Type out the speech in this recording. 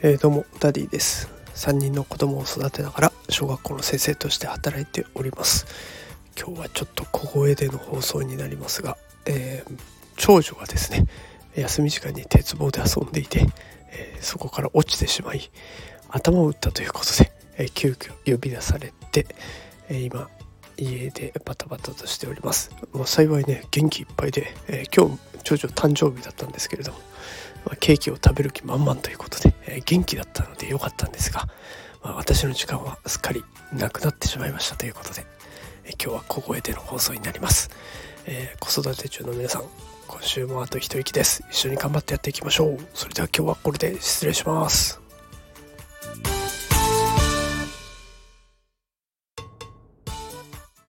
えー、どうもダディです。3人の子供を育てながら小学校の先生として働いております。今日はちょっと小声での放送になりますが、えー、長女がですね休み時間に鉄棒で遊んでいて、えー、そこから落ちてしまい頭を打ったということで、えー、急遽呼び出されて、えー、今家でバタバタとしております、まあ、幸いね元気いっぱいで、え今日長女誕生日だったんですけれどもまあ、ケーキを食べる気満々ということで、えー、元気だったので良かったんですが、まあ、私の時間はすっかりなくなってしまいましたということで、えー、今日は小声での放送になります、えー、子育て中の皆さん今週もあと一息です。一緒に頑張ってやっていきましょう。それでは今日はこれで失礼します。